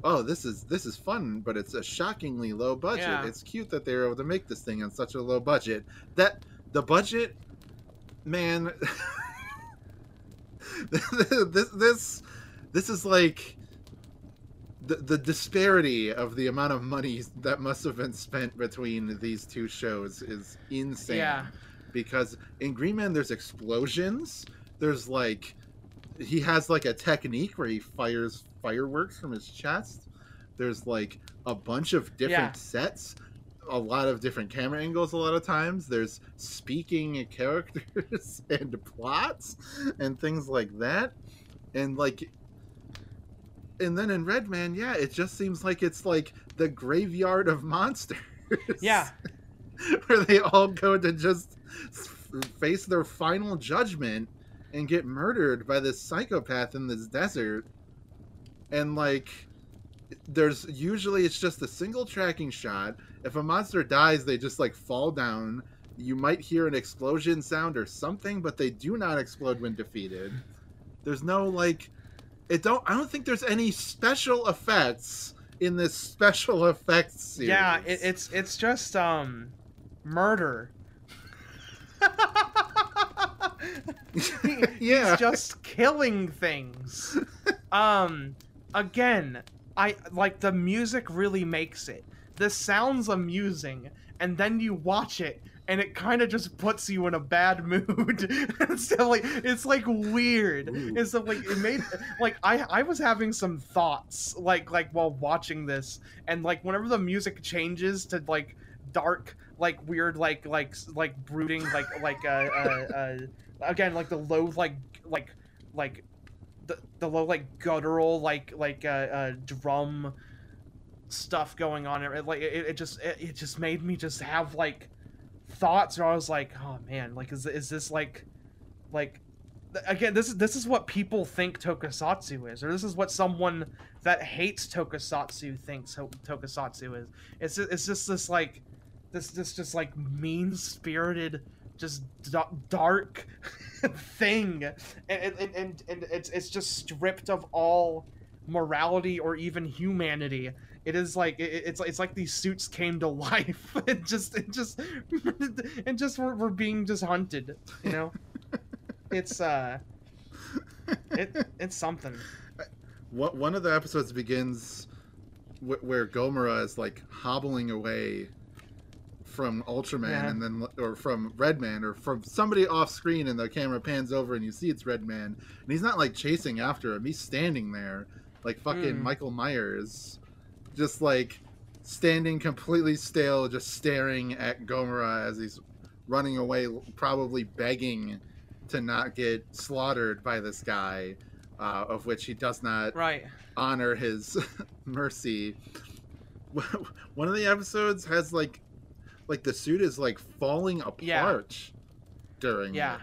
oh, this is this is fun, but it's a shockingly low budget. Yeah. It's cute that they were able to make this thing on such a low budget. That the budget, man, this this this is like the, the disparity of the amount of money that must have been spent between these two shows is insane. Yeah. Because in Green Man, there's explosions. There's like, he has like a technique where he fires fireworks from his chest. There's like a bunch of different Yeah. sets, a lot of different camera angles. A lot of times, there's speaking characters and plots and things like that. And like and then in Redman, yeah, it just seems like it's like the graveyard of monsters. Yeah. where they all go to just face their final judgment and get murdered by this psychopath in this desert. And like, there's usually it's just a single tracking shot. If a monster dies, they just like fall down. You might hear an explosion sound or something, but they do not explode when defeated. There's no like it don't I don't think there's any special effects in this special effects series. Yeah, it, it's it's just um, murder. He- Yeah. He's just killing things. Um, again, I like the music really makes it. This sounds amusing, and then you watch it, and it kind of just puts you in a bad mood. it's like it's like weird. Ooh. It's so, like it made like I I was having some thoughts like like while watching this, and like whenever the music changes to like dark like weird like like like brooding like like uh, uh, uh again like the low like like like the, the low like guttural like like uh, uh drum stuff going on. It like it, it just it, it just made me just have like thoughts where i was like oh man like is, is this like like again this is this is what people think tokusatsu is or this is what someone that hates tokusatsu thinks tokusatsu is. It's just, it's just this like this this just like mean spirited just da- dark thing and, and and and it's it's just stripped of all morality or even humanity It is like it, it's it's like these suits came to life. It just it just and just we're, we're being just hunted. You know, it's uh, it it's something. What one of the episodes begins wh- where Gomora is like hobbling away from Ultraman Yeah. and then or from Redman or from somebody off screen and the camera pans over and you see it's Redman and he's not like chasing after him he's standing there like fucking Mm. Michael Myers just like standing completely still just staring at Gomora as he's running away probably begging to not get slaughtered by this guy uh, of which he does not Right. honor his mercy. One of the episodes has like like the suit is like falling apart Yeah. during Yeah. it.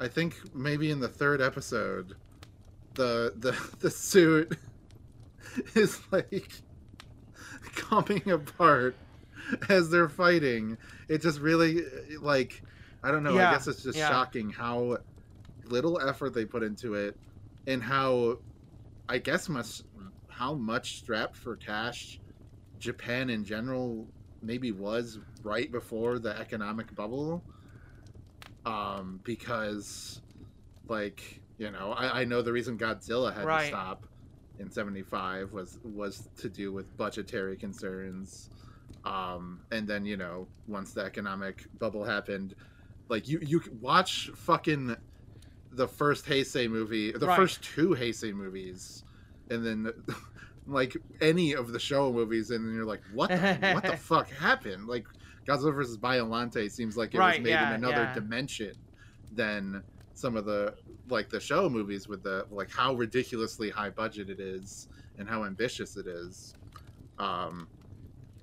I think maybe in the third episode the the the suit is like coming apart as they're fighting. It just really like I don't know, Yeah, I guess it's just yeah. shocking how little effort they put into it and how I guess much how much strapped for cash Japan in general maybe was right before the economic bubble. Um, because like, you know, I, I know the reason Godzilla had to stop in seventy five was was to do with budgetary concerns. Um, and then, you know, once the economic bubble happened, like you you watch fucking the first Heisei movie, the Right. first two Heisei movies, and then like any of the show movies, and you're like, what the, what the fuck happened? Like Godzilla vs. Biolante seems like it Right, was made yeah, in another yeah. dimension than some of the like the show movies with the like how ridiculously high budget it is and how ambitious it is. Um,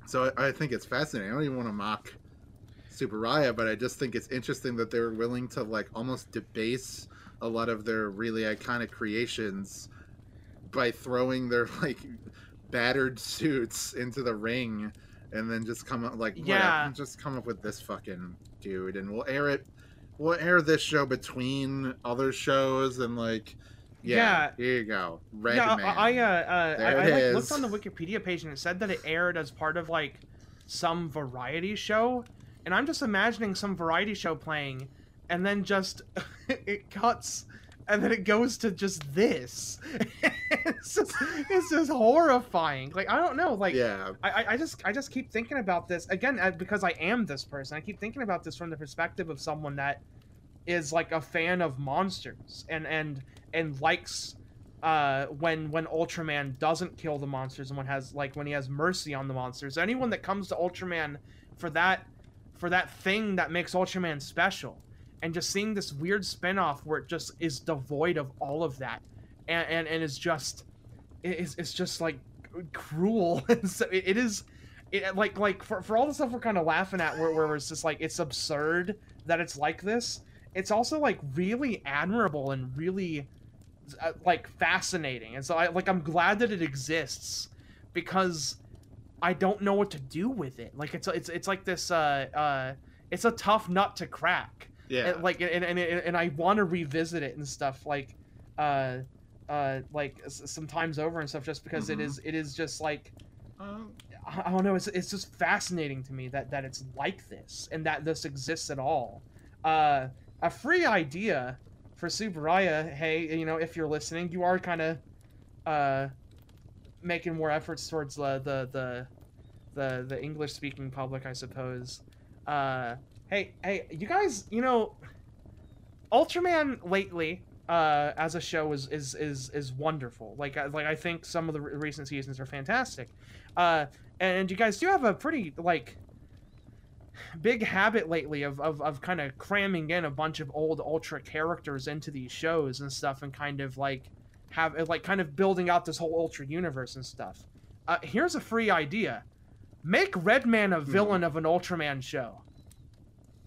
so I, I think it's fascinating. I don't even want to mock Tsuburaya, but I just think it's interesting that they were willing to like almost debase a lot of their really iconic creations by throwing their like battered suits into the ring and then just come up like Yeah. whatever, just come up with this fucking dude and we'll air it we'll air this show between other shows and like yeah, Yeah. here you go red yeah, man I, I, uh, uh, There I, I like, looked on the Wikipedia page and it said that it aired as part of like some variety show, and I'm just imagining some variety show playing, and then just it cuts, and then it goes to just this. it's just it's just horrifying. Like I don't know, like. yeah I, I- just I just keep thinking about this again uh, because I am this person. I keep thinking about this from the perspective of someone that is like a fan of monsters and and and likes uh when when Ultraman doesn't kill the monsters and when has like when he has mercy on the monsters. Anyone that comes to Ultraman for that for that thing that makes Ultraman special and just seeing this weird spin-off where it just is devoid of all of that. And and, and is just it- it's, it's just like cruel. And so it, it is it, like like for, for all the stuff we're kind of laughing at where, where it's just like it's absurd that it's like this it's also like really admirable and really uh, like fascinating. And so i like i'm glad that it exists because i don't know what to do with it. Like it's it's it's like this uh uh it's a tough nut to crack yeah and, like and and, and I want to revisit it and stuff like uh uh like s- sometimes over and stuff just because it Mhm. is it is just like Um, I I don't know it's it's just fascinating to me that that it's like this and that this exists at all. Uh a free idea for Tsuburaya, hey, you know, if you're listening, you are kind of uh making more efforts towards the the the the, the English speaking public, I suppose. Uh hey, hey, you guys, you know, Ultraman lately uh, as a show is is is is wonderful. Like I- like I think some of the re- recent seasons are fantastic. Uh, and you guys do have a pretty like big habit lately of of, of kind of cramming in a bunch of old Ultra characters into these shows and stuff, and kind of like have like kind of building out this whole Ultra universe and stuff. Uh, here's a free idea: make Redman a villain of an Ultraman show.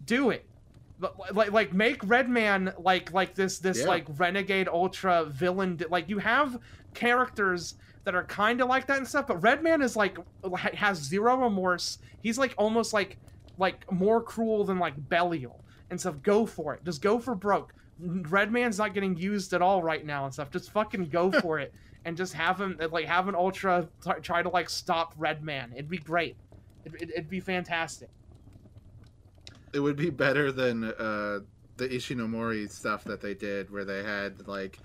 Do it. Like like make Redman like like this this Yeah. like renegade ultra villain like you have characters that are kind of like that and stuff but Redman is like has zero remorse he's like almost like like more cruel than like Belial and stuff go for it just go for broke Redman's not getting used at all right now and stuff just fucking go for it and just have him uh, like have an Ultra try to like stop Redman. It'd be great. It'd, it'd be fantastic. It would be better than uh, the Ishinomori stuff that they did, where they had like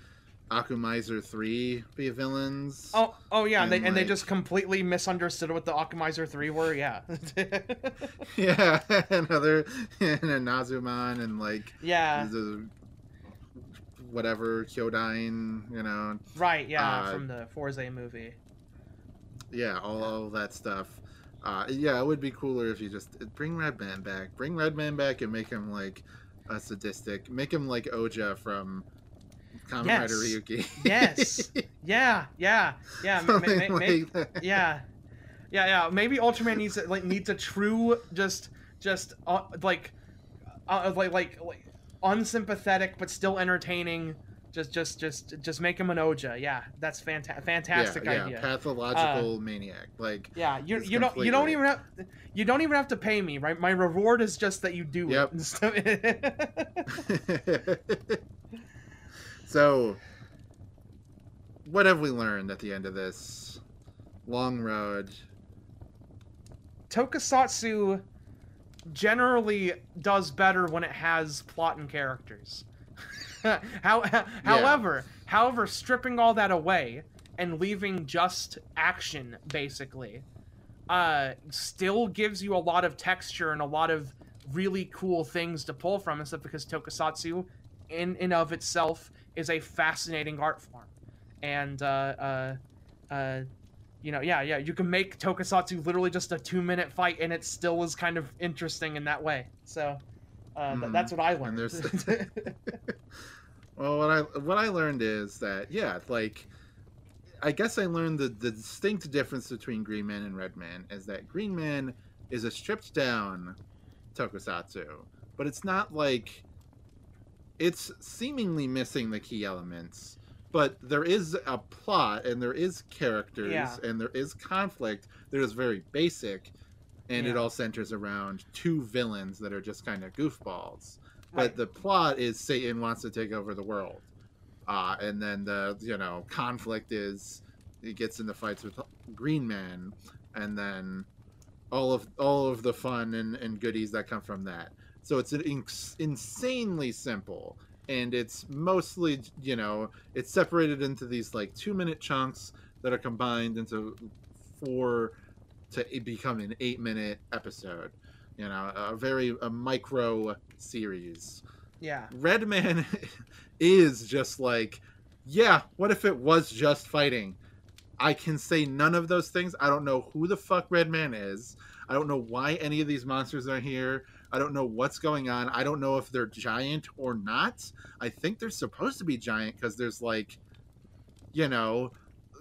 Akumaizer three be villains. Oh, oh yeah, and, they and they just completely misunderstood what the Akumaizer three were. Yeah, yeah, another and a Nazuman and like yeah, the whatever Kyodyne, you know, right, yeah, uh, from the Forza movie. yeah, all, all that stuff. Uh, yeah, it would be cooler if you just bring Redman back, bring Redman back, and make him like a sadistic, make him like Oja from Kamen Yes. Rider Ryuki. Yes. Yeah, yeah, yeah, ma- ma- ma- ma- like that. yeah, yeah, yeah. Maybe Ultraman needs a- like needs a true just just uh, like uh, like like like unsympathetic but still entertaining. Just just just just make him an Oja. Yeah, that's fanta- fantastic yeah, idea. Yeah, pathological uh, maniac. Like, Yeah, you you don't you don't even have you don't even have to pay me, right? My reward is just that you do Yep. it. so, what have we learned at the end of this long road? Tokusatsu generally does better when it has plot and characters. How, however, however, stripping all that away and leaving just action basically, uh, still gives you a lot of texture and a lot of really cool things to pull from and stuff because Tokusatsu, in and of itself, is a fascinating art form, and uh, uh, uh, you know, yeah, yeah, you can make Tokusatsu literally just a two minute fight, and it still is kind of interesting in that way. So, uh, th- Mhm. that's what I learned. there's- Well, what I what I learned is that yeah, like I guess I learned the, the distinct difference between Green Man and Red Man is that Green Man is a stripped down tokusatsu, but it's not like it's seemingly missing the key elements, but there is a plot and there is characters Yeah. and there is conflict that is very basic and it all centers around two villains that are just kind of goofballs. But Right. the plot is Satan wants to take over the world, uh, and then the you know conflict is he gets into fights with Green Man, and then all of all of the fun and, and goodies that come from that. So it's an ins- insanely simple, and it's mostly you know it's separated into these like two minute chunks that are combined into four to become an eight minute episode you know a very a micro series. Yeah, redman is just like yeah what if it was just fighting? I can say none of those things. I don't know who the fuck redman is. I don't know why any of these monsters are here. I don't know what's going on. I don't know if they're giant or not. I think they're supposed to be giant because there's like you know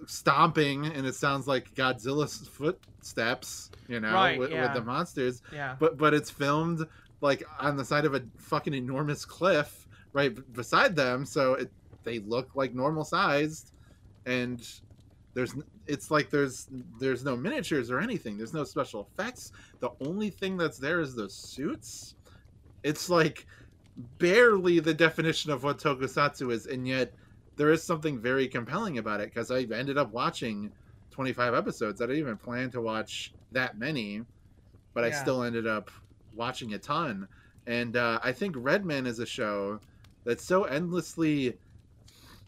stomping and it sounds like godzilla's footsteps you know Right, with, yeah. with the monsters. Yeah, but but it's filmed like on the side of a fucking enormous cliff right beside them. So it they look like normal sized and there's it's like there's there's no miniatures or anything. There's no special effects. The only thing that's there is the suits. It's like barely the definition of what tokusatsu is and yet there is something very compelling about it because i ended up watching 25 episodes. I didn't even plan to watch that many but i still ended up watching a ton. And uh, i think redman is a show that's so endlessly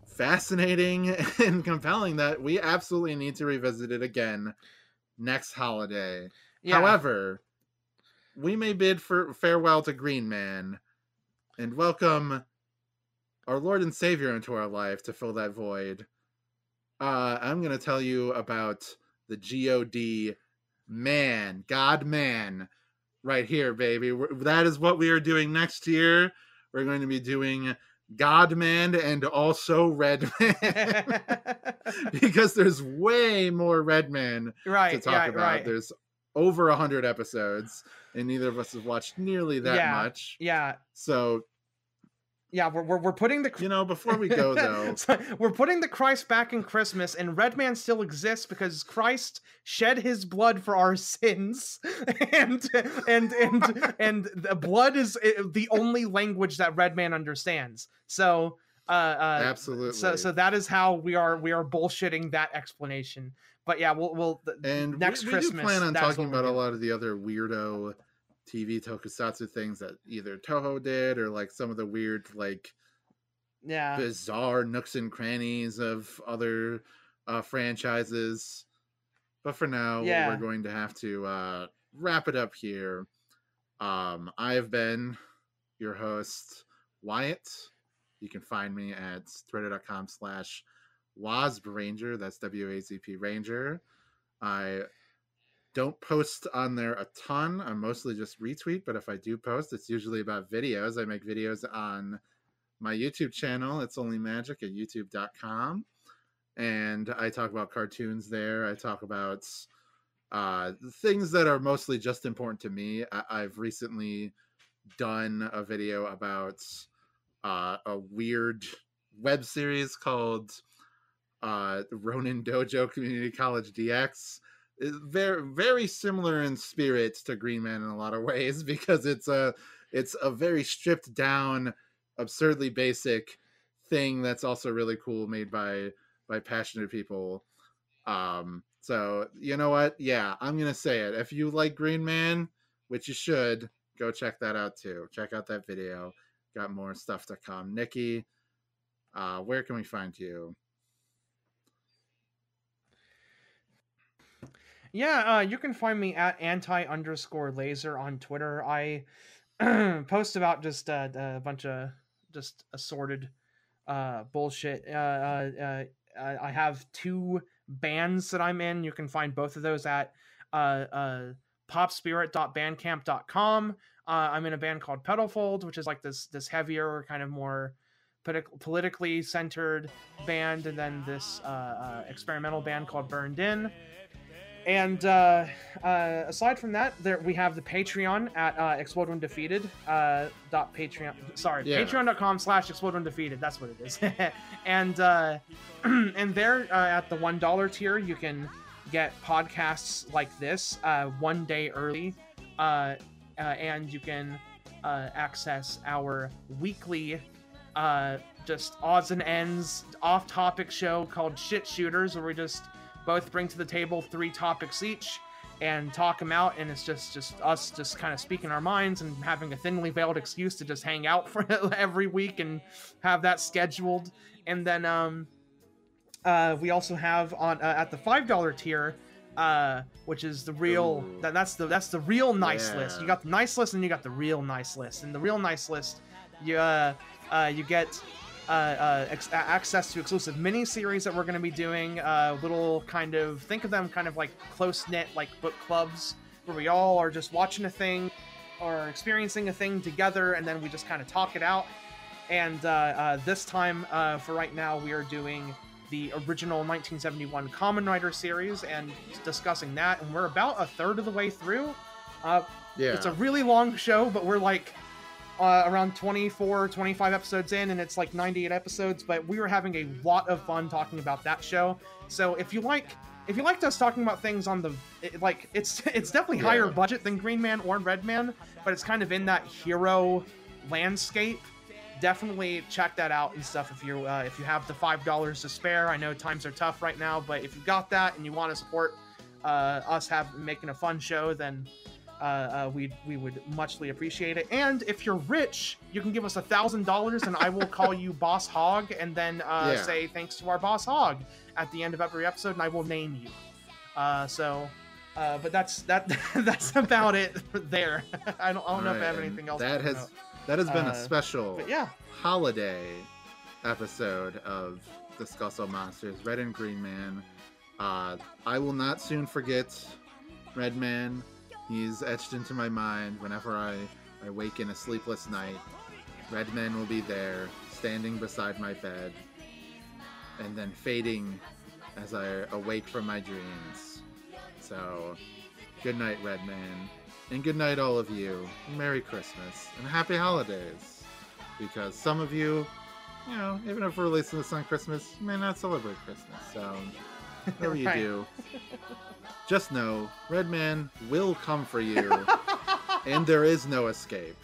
fascinating and compelling that we absolutely need to revisit it again next holiday. Yeah. However, we may bid for farewell to Green Man. And welcome our Lord and Savior into our life to fill that void. Uh, I'm going to tell you about the God Man, God Man, right here, baby. We're, that is what we are doing next year. We're going to be doing God Man and also Red Man because there's way more Red Man right, to talk about. right. There's over a hundred episodes, and neither of us have watched nearly that Yeah. much. Yeah, So yeah, we're, we're, we're putting the you know, before we go though, So, we're putting the Christ back in Christmas, and Redman still exists because Christ shed his blood for our sins, and and and and the blood is uh, the only language that Redman understands. So, Uh, uh, Absolutely. So so that is how we are we are bullshitting that explanation. But yeah, we'll we'll and next we, we Christmas. do plan on talking about a lot of the other weirdo TV tokusatsu things that either Toho did or like some of the weird like Yeah. bizarre nooks and crannies of other uh, franchises. But for now, Yeah. we're going to have to uh, wrap it up here. Um, I've been your host, Wyatt. You can find me at twitter.com slash wazpranger. That's W-A-Z-P Ranger. I don't post on there a ton. I mostly just retweet, but if I do post, it's usually about videos. I make videos on my YouTube channel. It's only magic at youtube.com. And I talk about cartoons there. I talk about uh, things that are mostly just important to me. I- I've recently done a video about uh, a weird web series called uh, Ronin Dojo Community College DX. It's very very similar in spirit to Green Man in a lot of ways because it's a it's a very stripped down, absurdly basic thing that's also really cool, made by by passionate people. Um, so you know what? Yeah, I'm gonna say it. If you like Green Man, which you should, go check that out too. Check out that video. Got more stuff to come. Nikki, uh, where can we find you? Yeah, uh, you can find me at anti underscore laser on Twitter. I post about just uh, a bunch of just assorted uh, bullshit. Uh, uh, uh, I have two bands that I'm in. You can find both of those at popspirit.bandcamp.com. I'm in a band called Pedalfold, which is like this this heavier, kind of more politically centered band, and then this uh, uh, experimental band called Burned In. And uh, uh, aside from that, there we have the Patreon at uh, Explode When Defeated. Uh, dot Patreon, sorry, Yeah. Patreon.com slash Explode When Defeated. That's what it is. and uh, and there uh, at the one dollar tier, you can get podcasts like this uh, one day early, uh, uh, and you can uh, access our weekly uh, just odds and ends off-topic show called Shit Shooters, where we just both bring to the table three topics each and talk them out and it's just just us just kind of speaking our minds and having a thinly veiled excuse to just hang out for every week and have that scheduled. And then um uh we also have on uh, at the five dollar tier uh which is the real Ooh. that, that's the that's the real nice list. You got the nice list and you got the real nice list. And the real nice list you uh, uh you get ex- access to exclusive mini series that we're going to be doing. Uh, little kind of think of them kind of like close knit like book clubs where we all are just watching a thing or experiencing a thing together, and then we just kind of talk it out. And uh, uh, this time, uh, for right now, we are doing the original 1971 Kamen Rider series and discussing that. And we're about a third of the way through. Uh, Yeah, it's a really long show, but we're like uh, around 24, 25 episodes in, and it's like 98 episodes. But we were having a lot of fun talking about that show. So if you like, if you liked us talking about things on the, it, like it's it's definitely higher budget than Green Man or Red Man, but it's kind of in that hero landscape. Definitely check that out and stuff if you uh, if you have the five dollars to spare. I know times are tough right now, but if you got that and you want to support uh, us have making a fun show, then uh, uh, we we would muchly appreciate it. And if you're rich, you can give us a thousand dollars, and I will call you Boss Hog, and then uh, Yeah. say thanks to our Boss Hog at the end of every episode, and I will name you. Uh, so, uh, but that's that that's about it there. I don't I don't know if I have anything else. That has about. that has been Uh, a special yeah, holiday episode of Discusso Monsters, Red and Green Man. Uh, I will not soon forget Red Man. He's etched into my mind whenever I, I wake in a sleepless night. Red Man will be there, standing beside my bed, and then fading as I awake from my dreams. So, good night, Red Man. And good night, all of you. Merry Christmas and Happy Holidays because some of you, you know, even if we're releasing this on Christmas, you may not celebrate Christmas. So, whatever you do, just know Redman will come for you, and there is no escape.